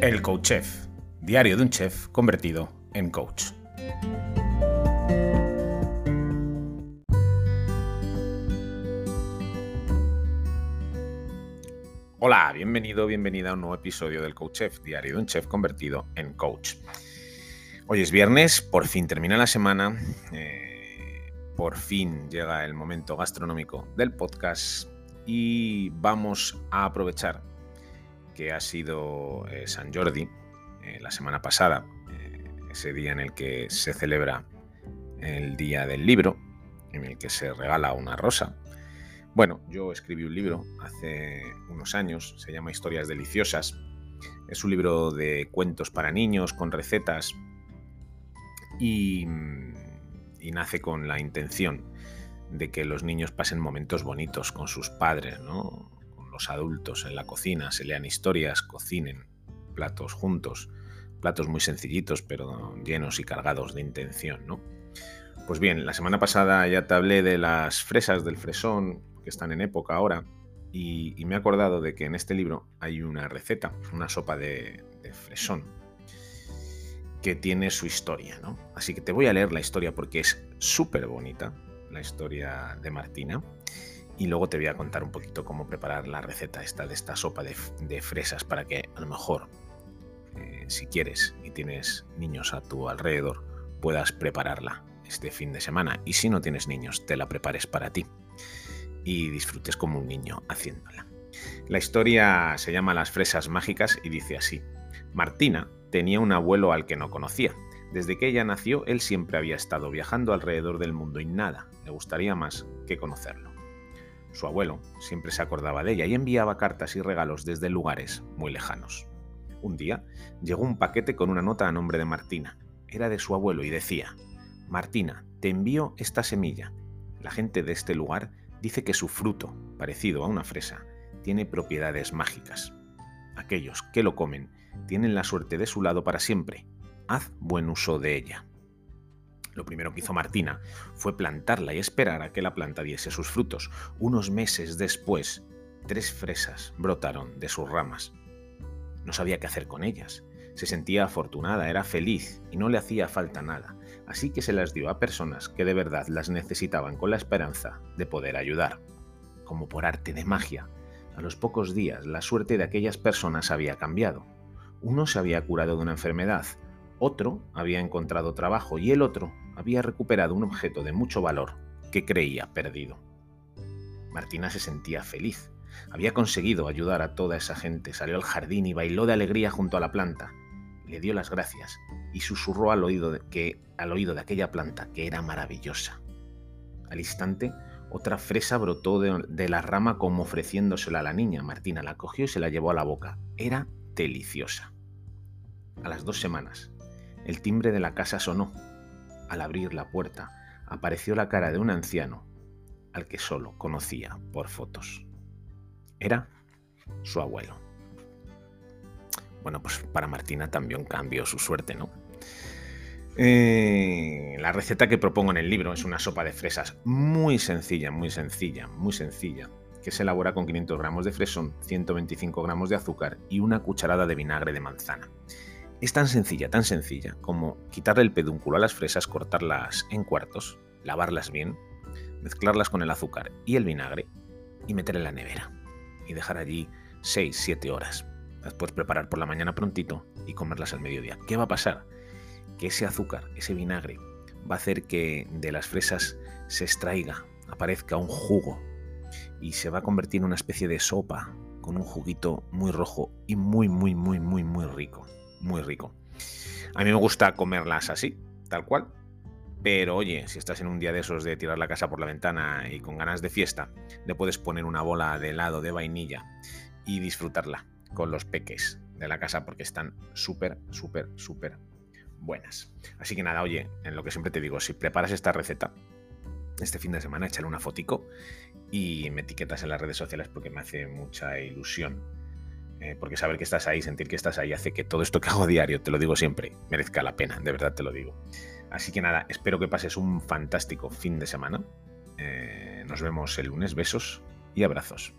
El Coach Chef, diario de un chef convertido en coach. Hola, bienvenido, bienvenida a un nuevo episodio del Coach Chef, diario de un chef convertido en coach. Hoy es viernes, por fin termina la semana, eh, por fin llega el momento gastronómico del podcast y vamos a aprovechar que ha sido eh, San Jordi eh, la semana pasada, eh, ese día en el que se celebra el Día del Libro, en el que se regala una rosa. Bueno, yo escribí un libro hace unos años, se llama Historias Deliciosas. Es un libro de cuentos para niños, con recetas, y, y nace con la intención de que los niños pasen momentos bonitos con sus padres, ¿no? Adultos en la cocina se lean historias, cocinen platos juntos, platos muy sencillitos pero llenos y cargados de intención, ¿no? Pues bien, la semana pasada ya te hablé de las fresas del fresón, que están en época ahora, y, me he acordado de que en este libro hay una receta, una sopa de, de fresón, que tiene su historia, ¿no? Así que te voy a leer la historia porque es súper bonita, la historia de Martina. Y luego te voy a contar un poquito cómo preparar la receta esta de esta sopa de, fresas para que a lo mejor, eh, si quieres y tienes niños a tu alrededor, puedas prepararla este fin de semana. Y si no tienes niños, te la prepares para ti y disfrutes como un niño haciéndola. La historia se llama Las fresas mágicas y dice así. Martina tenía un abuelo al que no conocía. Desde que ella nació, él siempre había estado viajando alrededor del mundo y nada le gustaría más que conocerlo. Su abuelo siempre se acordaba de ella y enviaba cartas y regalos desde lugares muy lejanos. Un día llegó un paquete con una nota a nombre de Martina. Era de su abuelo y decía, Martina, te envío esta semilla. La gente de este lugar dice que su fruto, parecido a una fresa, tiene propiedades mágicas. Aquellos que lo comen tienen la suerte de su lado para siempre. Haz buen uso de ella. Lo primero que hizo Martina fue plantarla y esperar a que la planta diese sus frutos. Unos meses después, tres fresas brotaron de sus ramas. No sabía qué hacer con ellas. Se sentía afortunada, era feliz y no le hacía falta nada, así que se las dio a personas que de verdad las necesitaban con la esperanza de poder ayudar. Como por arte de magia, a los pocos días la suerte de aquellas personas había cambiado. Uno se había curado de una enfermedad, otro había encontrado trabajo y el otro había recuperado un objeto de mucho valor que creía perdido. Martina se sentía feliz. Había conseguido ayudar a toda esa gente, salió al jardín y bailó de alegría junto a la planta. Le dio las gracias y susurró al oído de, que, al oído de aquella planta que era maravillosa. Al instante, otra fresa brotó de, de la rama como ofreciéndosela a la niña. Martina la cogió y se la llevó a la boca. Era deliciosa. A las dos semanas, el timbre de la casa sonó. Al abrir la puerta, apareció la cara de un anciano al que solo conocía por fotos. Era su abuelo. Bueno, pues para Martina también cambió su suerte, ¿no? Eh, la receta que propongo en el libro es una sopa de fresas muy sencilla, muy sencilla, muy sencilla, que se elabora con 500 gramos de fresón, 125 gramos de azúcar y una cucharada de vinagre de manzana. Es tan sencilla, tan sencilla como quitarle el pedúnculo a las fresas, cortarlas en cuartos, lavarlas bien, mezclarlas con el azúcar y el vinagre y meter en la nevera y dejar allí 6-7 horas. Las puedes preparar por la mañana prontito y comerlas al mediodía. ¿Qué va a pasar? Que ese azúcar, ese vinagre, va a hacer que de las fresas se extraiga, aparezca un jugo y se va a convertir en una especie de sopa con un juguito muy rojo y muy, muy, muy, muy, muy rico muy rico. A mí me gusta comerlas así, tal cual. Pero oye, si estás en un día de esos de tirar la casa por la ventana y con ganas de fiesta, le puedes poner una bola de helado de vainilla y disfrutarla con los peques de la casa porque están súper, súper, súper buenas. Así que nada, oye, en lo que siempre te digo, si preparas esta receta este fin de semana, échale una fotico y me etiquetas en las redes sociales porque me hace mucha ilusión eh, porque saber que estás ahí, sentir que estás ahí, hace que todo esto que hago diario, te lo digo siempre, merezca la pena, de verdad te lo digo. Así que nada, espero que pases un fantástico fin de semana. Eh, nos vemos el lunes, besos y abrazos.